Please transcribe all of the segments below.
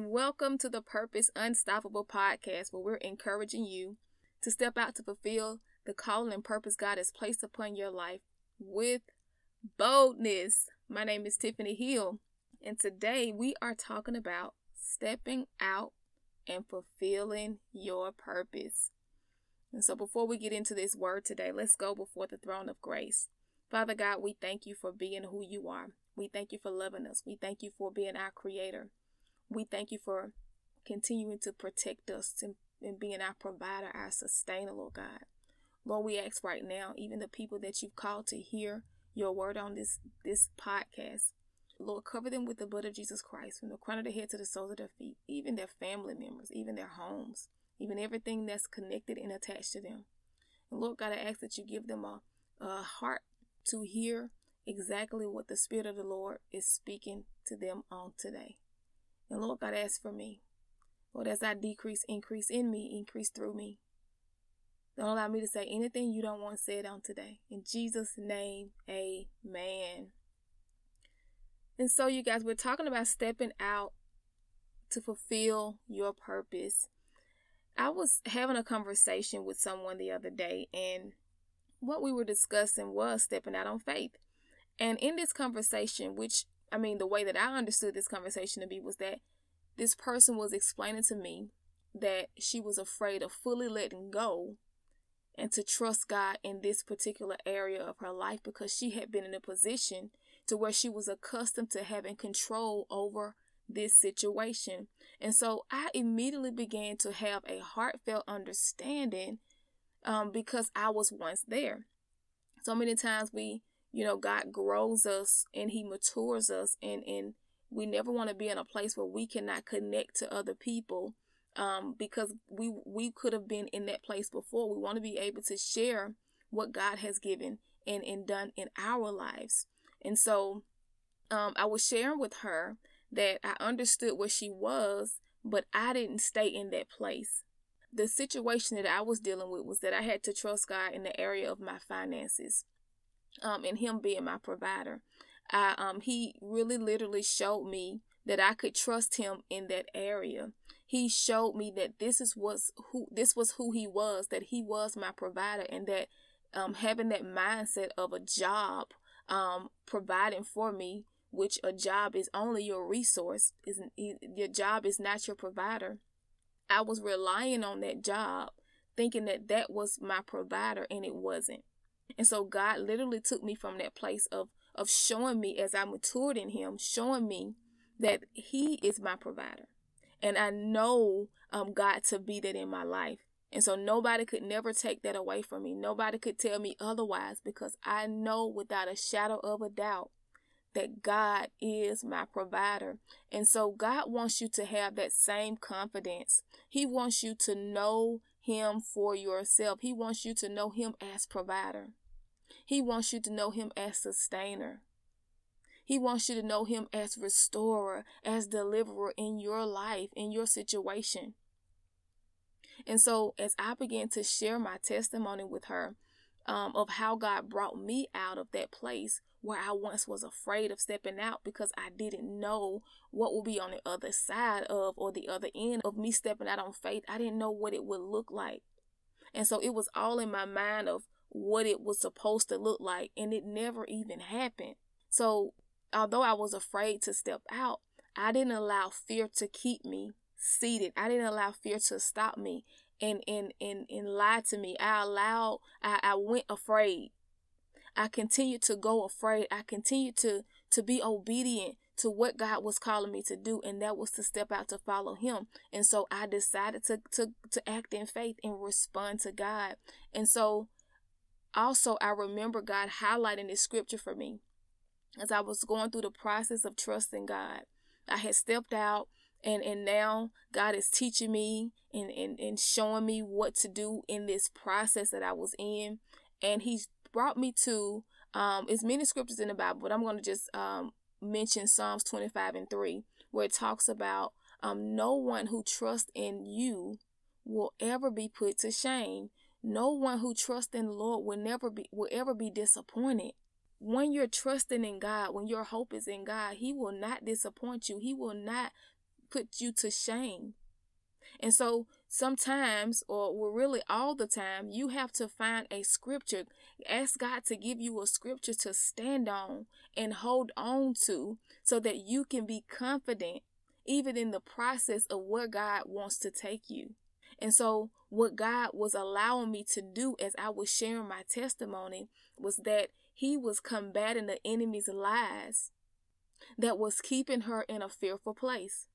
and welcome to the Purpose Unstoppable podcast, where we're encouraging you to step out to fulfill the calling and purpose God has placed upon your life with boldness. My name is Tiffany Hill, and today we are talking about stepping out and fulfilling your purpose. And so, before we get into this word today, let's go before the throne of grace. Father God, we thank you for being who you are. We thank you for loving us. We thank you for being our creator. We thank you for continuing to protect us and being our provider, our sustainer, Lord God. Lord, we ask right now, even the people that you've called to hear your word on this this podcast, Lord, cover them with the blood of Jesus Christ, from the crown of their head to the soles of their feet, even their family members, even their homes, even everything that's connected and attached to them. And Lord God, I ask that you give them a, a heart to hear exactly what the Spirit of the Lord is speaking to them on today. And Lord God, ask for me. Lord, as I decrease, increase in me, increase through me. Don't allow me to say anything you don't want said on today. In Jesus' name, amen. And so, you guys, we're talking about stepping out to fulfill your purpose. I was having a conversation with someone the other day, and what we were discussing was stepping out on faith. And in this conversation, which I mean, the way that I understood this conversation to be was that this person was explaining to me that she was afraid of fully letting go and to trust God in this particular area of her life because she had been in a position to where she was accustomed to having control over this situation. And so I immediately began to have a heartfelt understanding um, because I was once there. So many times we you know, God grows us and He matures us, and and we never want to be in a place where we cannot connect to other people, um, because we we could have been in that place before. We want to be able to share what God has given and and done in our lives, and so, um, I was sharing with her that I understood where she was, but I didn't stay in that place. The situation that I was dealing with was that I had to trust God in the area of my finances um, and him being my provider. I, um, he really literally showed me that I could trust him in that area. He showed me that this is what's who this was who he was, that he was my provider, and that um, having that mindset of a job um, providing for me, which a job is only your resource, is your job is not your provider. I was relying on that job, thinking that that was my provider, and it wasn't. And so God literally took me from that place of of showing me as I matured in him, showing me that he is my provider. And I know um, God to be that in my life. And so nobody could never take that away from me. Nobody could tell me otherwise because I know without a shadow of a doubt that God is my provider. And so God wants you to have that same confidence. He wants you to know him for yourself. He wants you to know him as provider. He wants you to know Him as sustainer. He wants you to know Him as restorer, as deliverer in your life, in your situation. And so, as I began to share my testimony with her um, of how God brought me out of that place where I once was afraid of stepping out because I didn't know what would be on the other side of or the other end of me stepping out on faith, I didn't know what it would look like. And so, it was all in my mind of what it was supposed to look like, and it never even happened. So, although I was afraid to step out, I didn't allow fear to keep me seated. I didn't allow fear to stop me and and and, and lie to me. I allowed I, I went afraid. I continued to go afraid. I continued to to be obedient to what God was calling me to do, and that was to step out to follow Him. And so I decided to to to act in faith and respond to God. And so also, I remember God highlighting this scripture for me as I was going through the process of trusting God. I had stepped out and and now God is teaching me and, and, and showing me what to do in this process that I was in. And he's brought me to um it's many scriptures in the Bible, but I'm gonna just um mention Psalms 25 and 3, where it talks about um no one who trusts in you will ever be put to shame. No one who trusts in the Lord will never be will ever be disappointed. When you're trusting in God, when your hope is in God, He will not disappoint you. He will not put you to shame. And so sometimes, or really all the time, you have to find a scripture. Ask God to give you a scripture to stand on and hold on to so that you can be confident even in the process of where God wants to take you. And so, what God was allowing me to do as I was sharing my testimony was that He was combating the enemy's lies that was keeping her in a fearful place,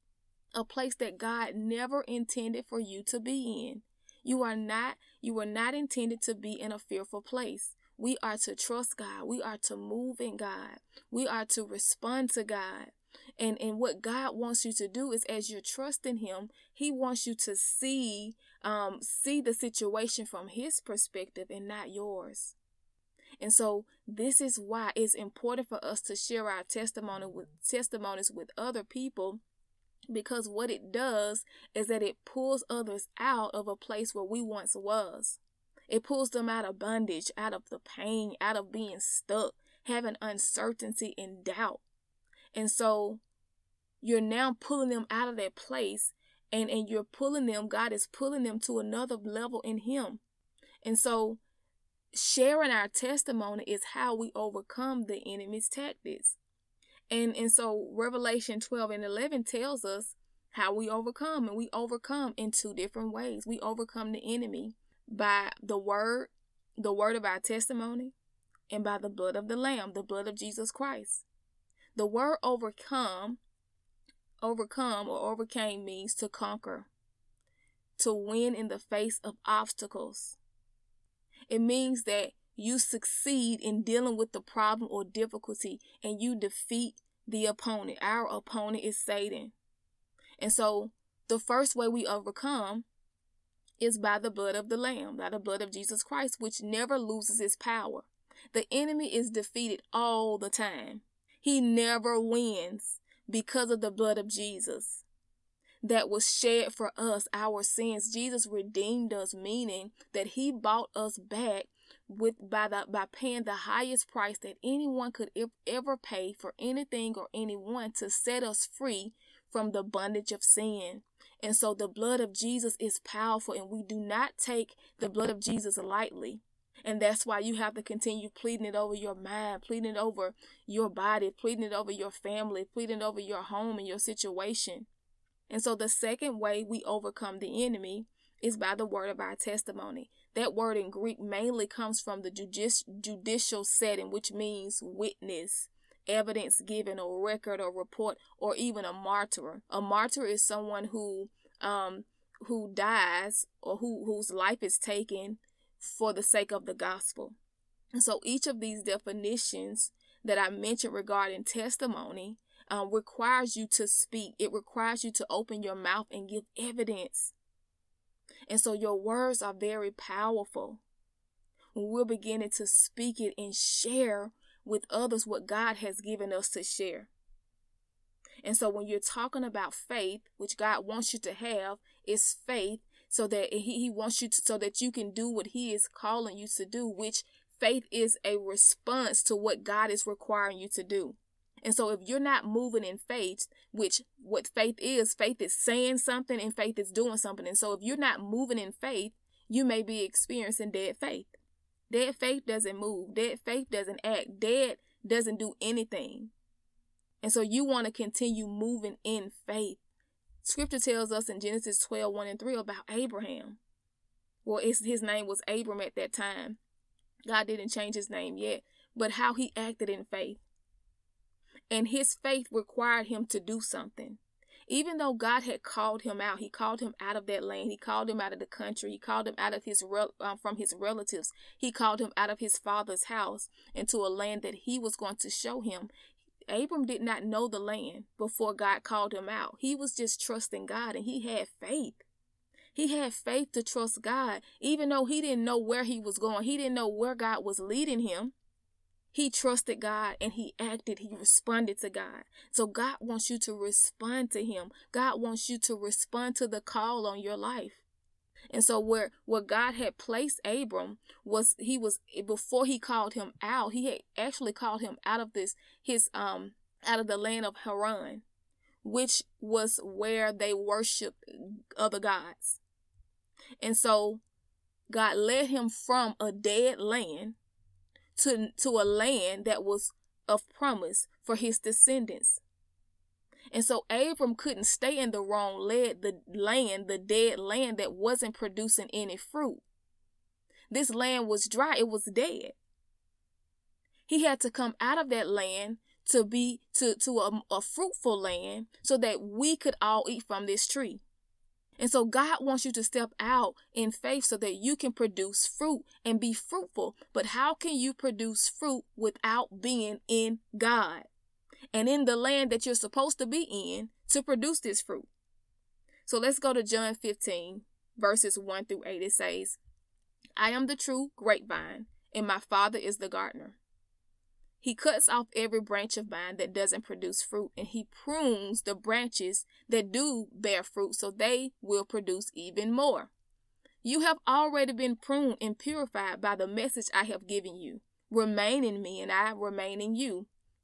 a place that God never intended for you to be in. You are not you were not intended to be in a fearful place. We are to trust God. We are to move in God. We are to respond to God. And and what God wants you to do is as you're trusting him, he wants you to see um see the situation from his perspective and not yours. And so this is why it's important for us to share our testimony with testimonies with other people because what it does is that it pulls others out of a place where we once was. It pulls them out of bondage, out of the pain, out of being stuck, having uncertainty and doubt. And so you're now pulling them out of that place and, and you're pulling them, God is pulling them to another level in Him. And so sharing our testimony is how we overcome the enemy's tactics. And and so Revelation 12 and 11 tells us how we overcome and we overcome in two different ways. We overcome the enemy by the word, the word of our testimony, and by the blood of the lamb, the blood of Jesus Christ. The word overcome, overcome or overcame means to conquer, to win in the face of obstacles. It means that you succeed in dealing with the problem or difficulty and you defeat the opponent. Our opponent is Satan. And so the first way we overcome is by the blood of the Lamb, by the blood of Jesus Christ, which never loses its power. The enemy is defeated all the time. He never wins because of the blood of Jesus that was shed for us, our sins. Jesus redeemed us, meaning that he bought us back with by the by paying the highest price that anyone could ever pay for anything or anyone to set us free from the bondage of sin. And so the blood of Jesus is powerful and we do not take the blood of Jesus lightly. And that's why you have to continue pleading it over your mind, pleading it over your body, pleading it over your family, pleading it over your home and your situation. And so the second way we overcome the enemy is by the word of our testimony. That word in Greek mainly comes from the judici- judicial setting, which means witness, evidence given, or record, or report, or even a martyr. A martyr is someone who um, who dies or who whose life is taken for the sake of the gospel. And so each of these definitions that I mentioned regarding testimony um, requires you to speak. It requires you to open your mouth and give evidence. And so your words are very powerful. We're beginning to speak it and share with others what God has given us to share. And so when you're talking about faith, which God wants you to have, is faith so that he, he wants you to so that you can do what he is calling you to do which faith is a response to what god is requiring you to do. And so if you're not moving in faith which what faith is faith is saying something and faith is doing something. And so if you're not moving in faith you may be experiencing dead faith. Dead faith doesn't move. Dead faith doesn't act. Dead doesn't do anything. And so you want to continue moving in faith Scripture tells us in Genesis 12 1 and 3 about Abraham. Well, his name was Abram at that time. God didn't change his name yet, but how he acted in faith. And his faith required him to do something. Even though God had called him out, he called him out of that land. He called him out of the country. He called him out of his uh, from his relatives. He called him out of his father's house into a land that he was going to show him. Abram did not know the land before God called him out. He was just trusting God and he had faith. He had faith to trust God, even though he didn't know where he was going. He didn't know where God was leading him. He trusted God and he acted. He responded to God. So God wants you to respond to him. God wants you to respond to the call on your life. And so where where God had placed Abram was he was before he called him out, he had actually called him out of this his um out of the land of Haran, which was where they worshiped other gods. And so God led him from a dead land to, to a land that was of promise for his descendants. And so Abram couldn't stay in the wrong land, the land, the dead land that wasn't producing any fruit. This land was dry, it was dead. He had to come out of that land to be to, to a, a fruitful land so that we could all eat from this tree. And so God wants you to step out in faith so that you can produce fruit and be fruitful. But how can you produce fruit without being in God and in the land that you're supposed to be in to produce this fruit? So let's go to John 15, verses 1 through 8. It says, I am the true grapevine, and my Father is the gardener. He cuts off every branch of mine that doesn't produce fruit, and he prunes the branches that do bear fruit so they will produce even more. You have already been pruned and purified by the message I have given you. Remain in me, and I remain in you.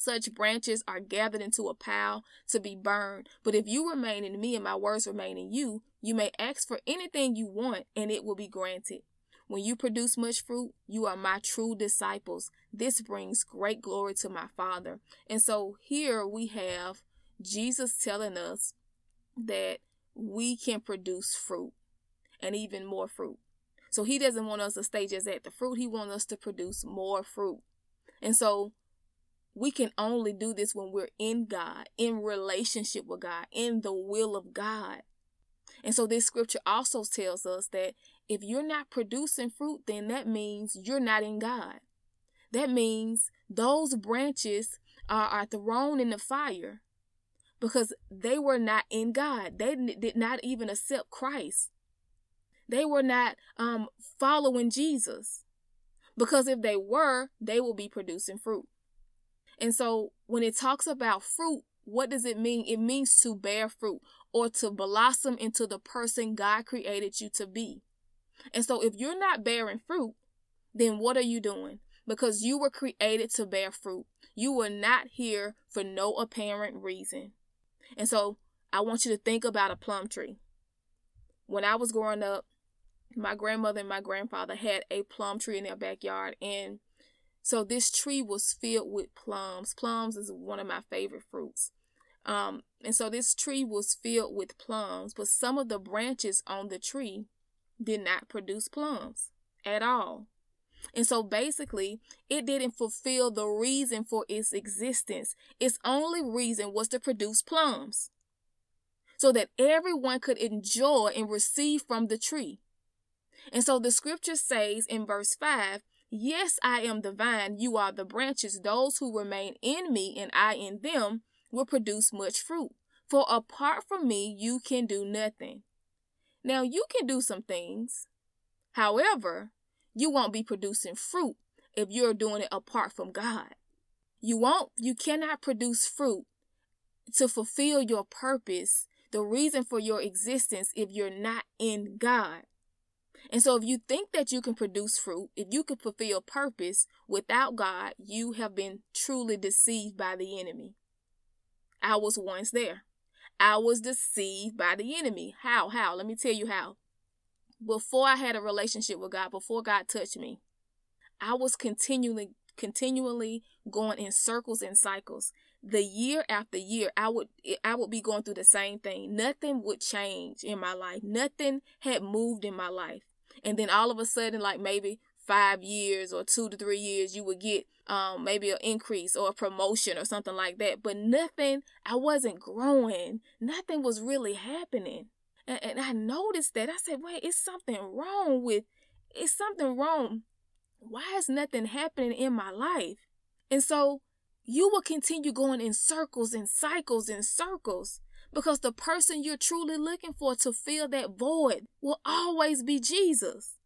Such branches are gathered into a pile to be burned. But if you remain in me and my words remain in you, you may ask for anything you want and it will be granted. When you produce much fruit, you are my true disciples. This brings great glory to my Father. And so here we have Jesus telling us that we can produce fruit and even more fruit. So he doesn't want us to stay just at the fruit. He wants us to produce more fruit. And so we can only do this when we're in God, in relationship with God, in the will of God. And so this scripture also tells us that if you're not producing fruit, then that means you're not in God. That means those branches are, are thrown in the fire because they were not in God. They did not even accept Christ. They were not um, following Jesus. Because if they were, they will be producing fruit. And so when it talks about fruit, what does it mean? It means to bear fruit or to blossom into the person God created you to be. And so if you're not bearing fruit, then what are you doing? Because you were created to bear fruit. You were not here for no apparent reason. And so I want you to think about a plum tree. When I was growing up, my grandmother and my grandfather had a plum tree in their backyard. And so this tree was filled with plums. Plums is one of my favorite fruits. Um, and so this tree was filled with plums, but some of the branches on the tree did not produce plums at all. And so basically, it didn't fulfill the reason for its existence. Its only reason was to produce plums so that everyone could enjoy and receive from the tree. And so the scripture says in verse 5 Yes, I am the vine, you are the branches. Those who remain in me and I in them will produce much fruit. For apart from me, you can do nothing. Now, you can do some things. However, you won't be producing fruit if you're doing it apart from God. You won't, you cannot produce fruit to fulfill your purpose, the reason for your existence, if you're not in God. And so, if you think that you can produce fruit, if you can fulfill purpose without God, you have been truly deceived by the enemy. I was once there. I was deceived by the enemy. How? How? Let me tell you how before I had a relationship with God, before God touched me, I was continually continually going in circles and cycles. The year after year, I would I would be going through the same thing. Nothing would change in my life. Nothing had moved in my life. And then all of a sudden, like maybe five years or two to three years, you would get um, maybe an increase or a promotion or something like that. But nothing, I wasn't growing. Nothing was really happening. And, and I noticed that. I said, wait, it's something wrong with, it's something wrong. Why is nothing happening in my life? And so you will continue going in circles and cycles and circles because the person you're truly looking for to fill that void will always be Jesus.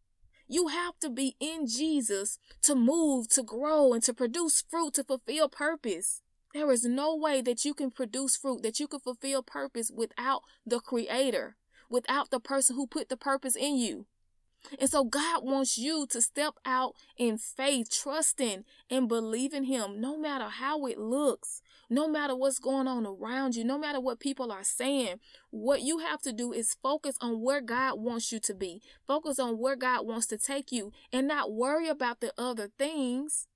You have to be in Jesus to move, to grow, and to produce fruit to fulfill purpose. There is no way that you can produce fruit, that you can fulfill purpose without the Creator, without the person who put the purpose in you. And so God wants you to step out in faith, trusting and believing Him, no matter how it looks, no matter what's going on around you, no matter what people are saying. What you have to do is focus on where God wants you to be, focus on where God wants to take you, and not worry about the other things.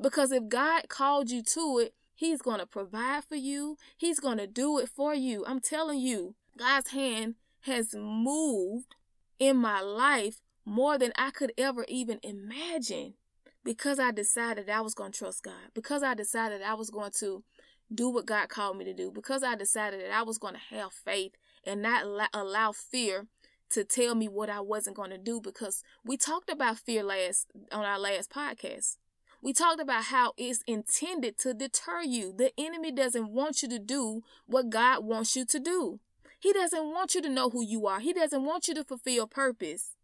Because if God called you to it, He's going to provide for you, He's going to do it for you. I'm telling you, God's hand has moved in my life more than I could ever even imagine because I decided I was going to trust God, because I decided I was going to do what God called me to do, because I decided that I was going to have faith and not allow fear to tell me what I wasn't going to do because we talked about fear last on our last podcast. We talked about how it's intended to deter you. The enemy doesn't want you to do what God wants you to do. He doesn't want you to know who you are. He doesn't want you to fulfill your purpose.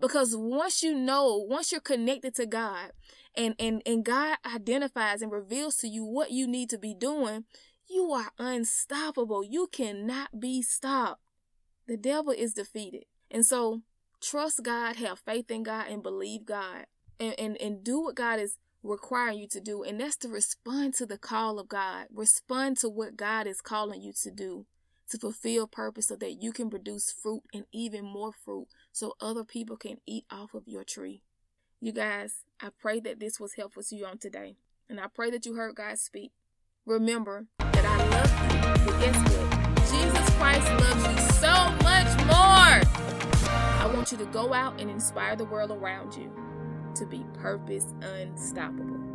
Because once you know, once you're connected to God and, and, and God identifies and reveals to you what you need to be doing, you are unstoppable. You cannot be stopped. The devil is defeated. And so trust God, have faith in God, and believe God. And, and, and do what God is requiring you to do. And that's to respond to the call of God. Respond to what God is calling you to do to fulfill purpose so that you can produce fruit and even more fruit so other people can eat off of your tree. You guys, I pray that this was helpful to you on today. And I pray that you heard God speak. Remember that I love you. But guess what? Jesus Christ loves you so much more. I want you to go out and inspire the world around you to be purpose unstoppable.